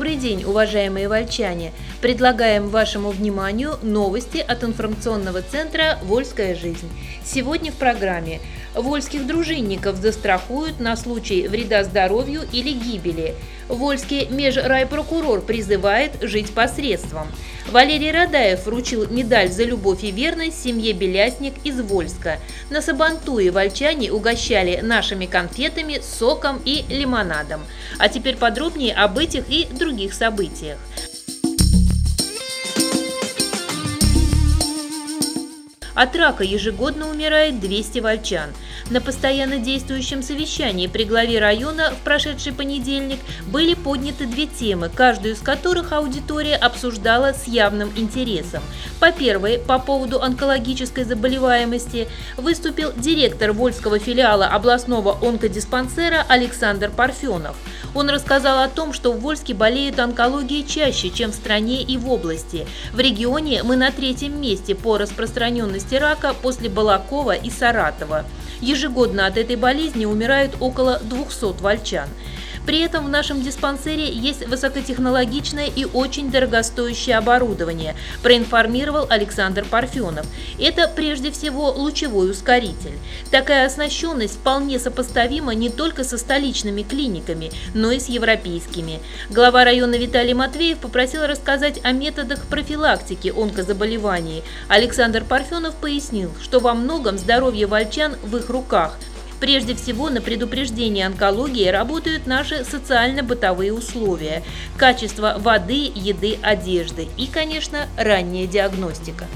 Добрый день, уважаемые вольчане! Предлагаем вашему вниманию новости от информационного центра «Вольская жизнь». Сегодня в программе Вольских дружинников застрахуют на случай вреда здоровью или гибели. Вольский межрайпрокурор призывает жить посредством. Валерий Радаев вручил медаль за любовь и верность семье Белясник из Вольска. На Сабантуе вольчане угощали нашими конфетами, соком и лимонадом. А теперь подробнее об этих и других событиях. От рака ежегодно умирает 200 вольчан. На постоянно действующем совещании при главе района в прошедший понедельник были подняты две темы, каждую из которых аудитория обсуждала с явным интересом. По первой, по поводу онкологической заболеваемости, выступил директор Вольского филиала областного онкодиспансера Александр Парфенов. Он рассказал о том, что в Вольске болеют онкологией чаще, чем в стране и в области. В регионе мы на третьем месте по распространенности рака после Балакова и Саратова. Ежегодно от этой болезни умирают около 200 вольчан. При этом в нашем диспансере есть высокотехнологичное и очень дорогостоящее оборудование, проинформировал Александр Парфенов. Это прежде всего лучевой ускоритель. Такая оснащенность вполне сопоставима не только со столичными клиниками, но и с европейскими. Глава района Виталий Матвеев попросил рассказать о методах профилактики онкозаболеваний. Александр Парфенов пояснил, что во многом здоровье вольчан в их руках – Прежде всего на предупреждение онкологии работают наши социально-бытовые условия, качество воды, еды, одежды и, конечно, ранняя диагностика.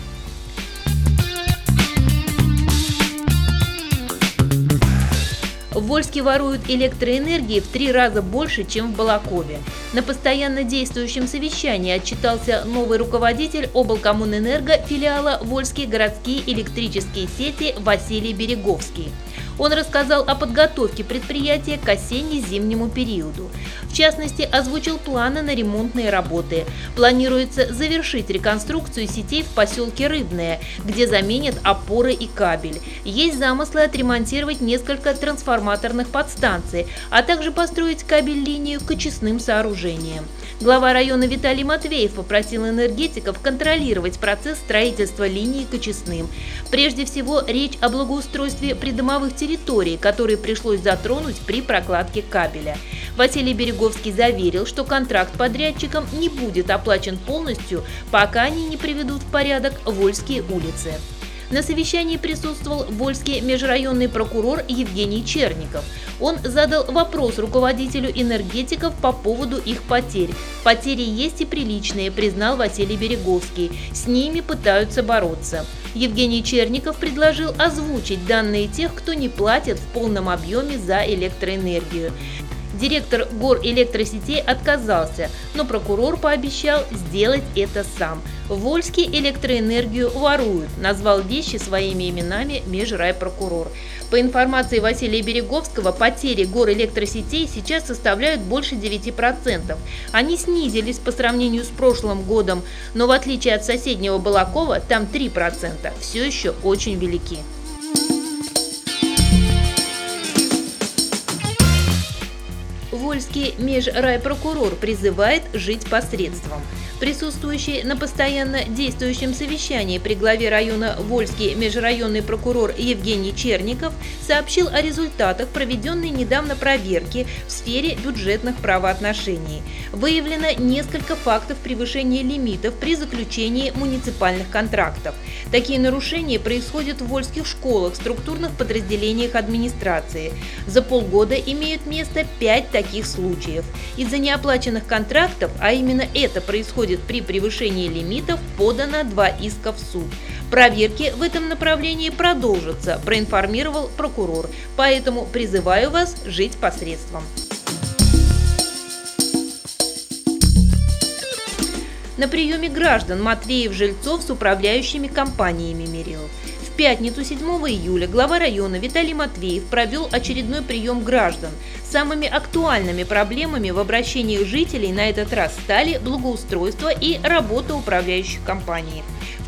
В Вольске воруют электроэнергии в три раза больше, чем в Балакове. На постоянно действующем совещании отчитался новый руководитель облкоммунэнерго филиала Вольские городские электрические сети Василий Береговский. Он рассказал о подготовке предприятия к осенне-зимнему периоду. В частности, озвучил планы на ремонтные работы. Планируется завершить реконструкцию сетей в поселке Рыбное, где заменят опоры и кабель. Есть замыслы отремонтировать несколько трансформаторных подстанций, а также построить кабель-линию к очистным сооружениям. Глава района Виталий Матвеев попросил энергетиков контролировать процесс строительства линии к очистным. Прежде всего, речь о благоустройстве придомовых территорий которые пришлось затронуть при прокладке кабеля. Василий Береговский заверил, что контракт подрядчикам не будет оплачен полностью, пока они не приведут в порядок Вольские улицы. На совещании присутствовал Вольский межрайонный прокурор Евгений Черников. Он задал вопрос руководителю энергетиков по поводу их потерь. Потери есть и приличные, признал Василий Береговский. С ними пытаются бороться. Евгений Черников предложил озвучить данные тех, кто не платит в полном объеме за электроэнергию. Директор гор электросетей отказался, но прокурор пообещал сделать это сам. В Вольске электроэнергию воруют, назвал вещи своими именами межрайпрокурор. По информации Василия Береговского, потери гор электросетей сейчас составляют больше 9%. Они снизились по сравнению с прошлым годом, но в отличие от соседнего Балакова, там 3%, все еще очень велики. Вольский межрайпрокурор призывает жить посредством. Присутствующий на постоянно действующем совещании при главе района Вольский межрайонный прокурор Евгений Черников сообщил о результатах проведенной недавно проверки в сфере бюджетных правоотношений. Выявлено несколько фактов превышения лимитов при заключении муниципальных контрактов. Такие нарушения происходят в вольских школах, структурных подразделениях администрации. За полгода имеют место пять таких случаев. Из-за неоплаченных контрактов, а именно это происходит происходит при превышении лимитов, подано два иска в суд. Проверки в этом направлении продолжатся, проинформировал прокурор, поэтому призываю вас жить посредством. На приеме граждан Матвеев Жильцов с управляющими компаниями мирил пятницу 7 июля глава района Виталий Матвеев провел очередной прием граждан. Самыми актуальными проблемами в обращении жителей на этот раз стали благоустройство и работа управляющих компаний.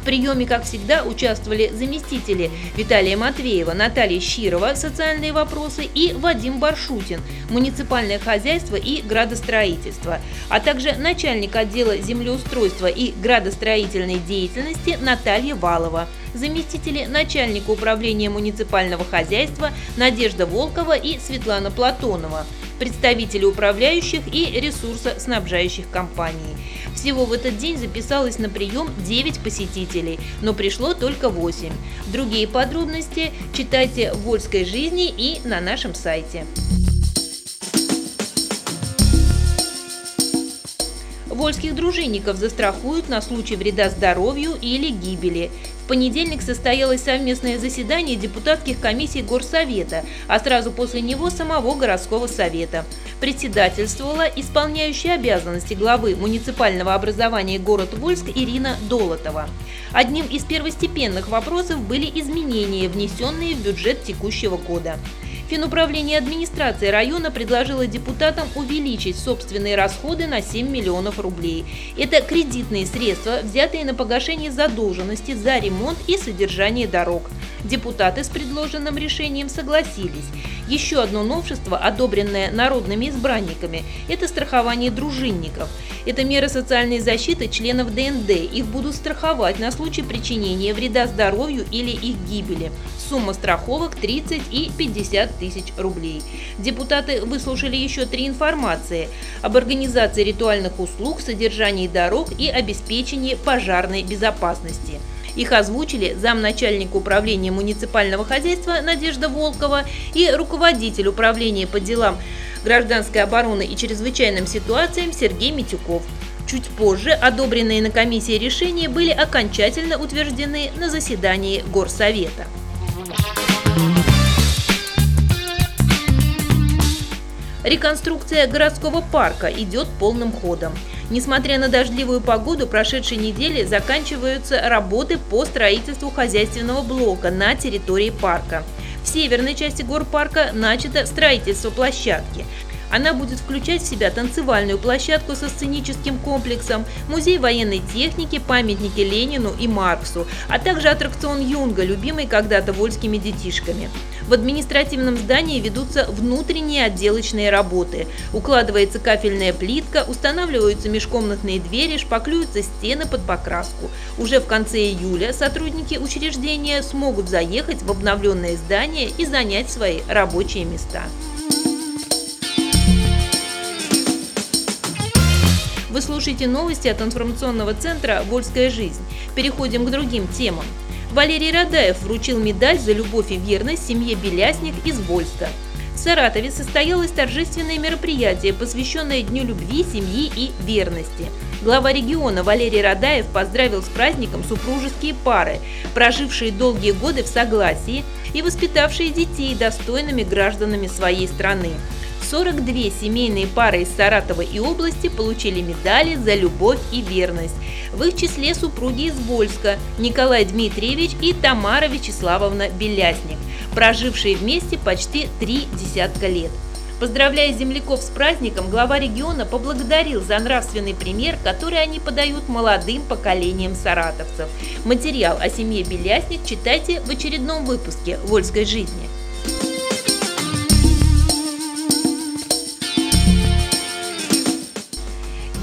Приеме, как всегда, участвовали заместители Виталия Матвеева, Наталья Щирова «Социальные вопросы» и Вадим Баршутин «Муниципальное хозяйство и градостроительство», а также начальник отдела землеустройства и градостроительной деятельности Наталья Валова, заместители начальника управления муниципального хозяйства Надежда Волкова и Светлана Платонова, представители управляющих и ресурсоснабжающих компаний. Всего в этот день записалось на прием 9 посетителей, но пришло только 8. Другие подробности читайте в «Вольской жизни» и на нашем сайте. Вольских дружинников застрахуют на случай вреда здоровью или гибели. В понедельник состоялось совместное заседание депутатских комиссий Горсовета, а сразу после него самого городского совета председательствовала исполняющая обязанности главы муниципального образования город Вольск Ирина Долотова. Одним из первостепенных вопросов были изменения, внесенные в бюджет текущего года. Финуправление администрации района предложило депутатам увеличить собственные расходы на 7 миллионов рублей. Это кредитные средства, взятые на погашение задолженности за ремонт и содержание дорог. Депутаты с предложенным решением согласились. Еще одно новшество, одобренное народными избранниками, это страхование дружинников. Это мера социальной защиты членов ДНД. Их будут страховать на случай причинения вреда здоровью или их гибели. Сумма страховок 30 и 50 тысяч рублей. Депутаты выслушали еще три информации об организации ритуальных услуг, содержании дорог и обеспечении пожарной безопасности. Их озвучили замначальника управления муниципального хозяйства Надежда Волкова и руководитель управления по делам гражданской обороны и чрезвычайным ситуациям Сергей Митюков. Чуть позже одобренные на комиссии решения были окончательно утверждены на заседании Горсовета. Реконструкция городского парка идет полным ходом. Несмотря на дождливую погоду, прошедшей недели заканчиваются работы по строительству хозяйственного блока на территории парка. В северной части горпарка начато строительство площадки. Она будет включать в себя танцевальную площадку со сценическим комплексом, музей военной техники, памятники Ленину и Марксу, а также аттракцион Юнга, любимый когда-то вольскими детишками. В административном здании ведутся внутренние отделочные работы. Укладывается кафельная плитка, устанавливаются межкомнатные двери, шпаклюются стены под покраску. Уже в конце июля сотрудники учреждения смогут заехать в обновленное здание и занять свои рабочие места. Вы слушаете новости от информационного центра «Вольская жизнь». Переходим к другим темам. Валерий Радаев вручил медаль за любовь и верность семье Белясник из Вольска. В Саратове состоялось торжественное мероприятие, посвященное Дню любви, семьи и верности. Глава региона Валерий Радаев поздравил с праздником супружеские пары, прожившие долгие годы в согласии и воспитавшие детей достойными гражданами своей страны. 42 семейные пары из Саратова и области получили медали за любовь и верность. В их числе супруги из Вольска Николай Дмитриевич и Тамара Вячеславовна Белясник, прожившие вместе почти три десятка лет. Поздравляя земляков с праздником, глава региона поблагодарил за нравственный пример, который они подают молодым поколениям саратовцев. Материал о семье Белясник читайте в очередном выпуске «Вольской жизни».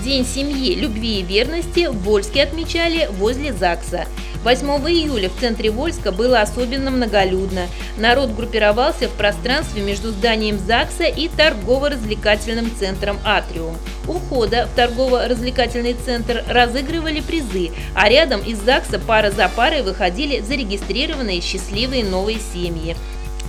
День семьи, любви и верности в Вольске отмечали возле ЗАГСа. 8 июля в центре Вольска было особенно многолюдно. Народ группировался в пространстве между зданием ЗАГСа и торгово-развлекательным центром «Атриум». У входа в торгово-развлекательный центр разыгрывали призы, а рядом из ЗАГСа пара за парой выходили зарегистрированные счастливые новые семьи.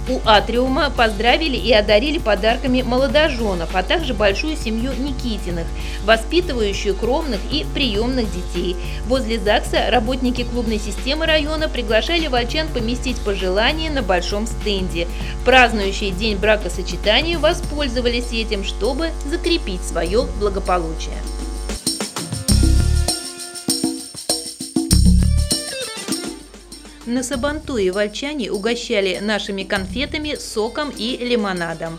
У Атриума поздравили и одарили подарками молодоженов, а также большую семью Никитиных, воспитывающую кровных и приемных детей. Возле ЗАГСа работники клубной системы района приглашали вольчан поместить пожелания на большом стенде. Празднующие день бракосочетания воспользовались этим, чтобы закрепить свое благополучие. На Сабантуе вольчане угощали нашими конфетами, соком и лимонадом.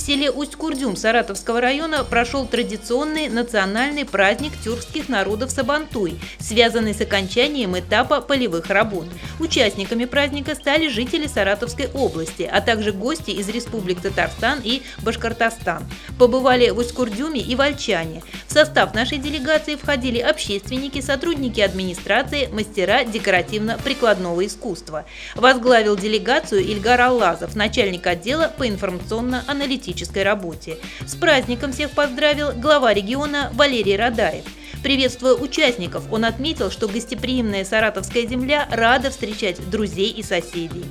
В селе Усть-Курдюм Саратовского района прошел традиционный национальный праздник тюркских народов Сабантуй, связанный с окончанием этапа полевых работ. Участниками праздника стали жители Саратовской области, а также гости из республик Татарстан и Башкортостан. Побывали в Усть-Курдюме и Вольчане. В состав нашей делегации входили общественники, сотрудники администрации, мастера декоративно-прикладного искусства. Возглавил делегацию Ильгар Аллазов, начальник отдела по информационно-аналитической работе. С праздником всех поздравил глава региона Валерий Радаев. Приветствуя участников, он отметил, что гостеприимная саратовская земля рада встречать друзей и соседей.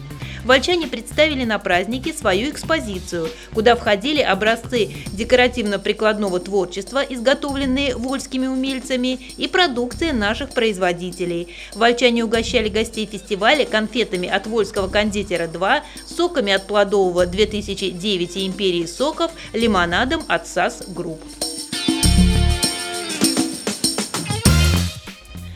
Вольчане представили на празднике свою экспозицию, куда входили образцы декоративно-прикладного творчества, изготовленные вольскими умельцами, и продукция наших производителей. Вольчане угощали гостей фестиваля конфетами от Вольского кондитера 2, соками от плодового 2009 и империи соков, лимонадом от САС Групп.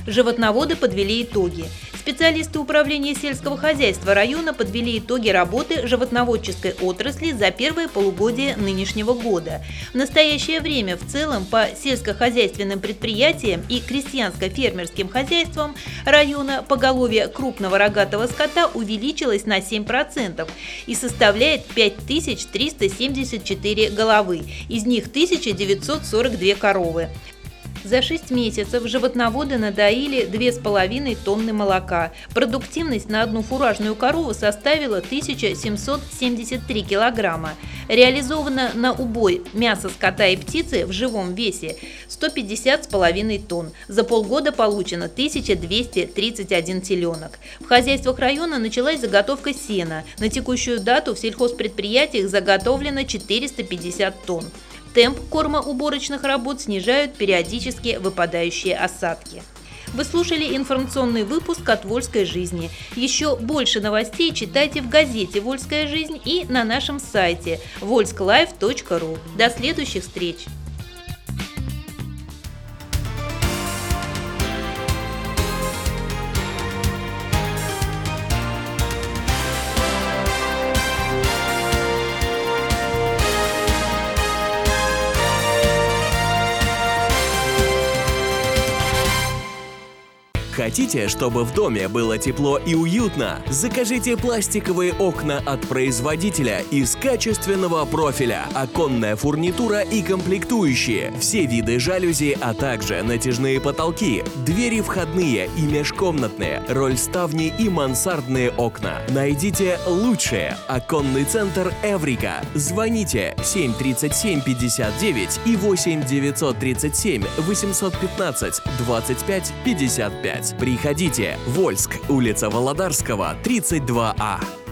Животноводы подвели итоги. Специалисты управления сельского хозяйства района подвели итоги работы животноводческой отрасли за первое полугодие нынешнего года. В настоящее время в целом по сельскохозяйственным предприятиям и крестьянско-фермерским хозяйствам района поголовье крупного рогатого скота увеличилось на 7% и составляет 5374 головы, из них 1942 коровы. За 6 месяцев животноводы надоили 2,5 тонны молока. Продуктивность на одну фуражную корову составила 1773 килограмма. Реализовано на убой мясо скота и птицы в живом весе 150,5 тонн. За полгода получено 1231 теленок. В хозяйствах района началась заготовка сена. На текущую дату в сельхозпредприятиях заготовлено 450 тонн. Темп кормоуборочных работ снижают периодически выпадающие осадки. Вы слушали информационный выпуск от «Вольской жизни». Еще больше новостей читайте в газете «Вольская жизнь» и на нашем сайте volsklife.ru. До следующих встреч! Хотите, чтобы в доме было тепло и уютно? Закажите пластиковые окна от производителя из качественного профиля, оконная фурнитура и комплектующие, все виды жалюзи, а также натяжные потолки, двери входные и межкомнатные, рольставни и мансардные окна. Найдите лучшее. Оконный центр Эврика. Звоните 737 59 и 8 937 815 25 55. Приходите. Вольск, улица Володарского, 32А.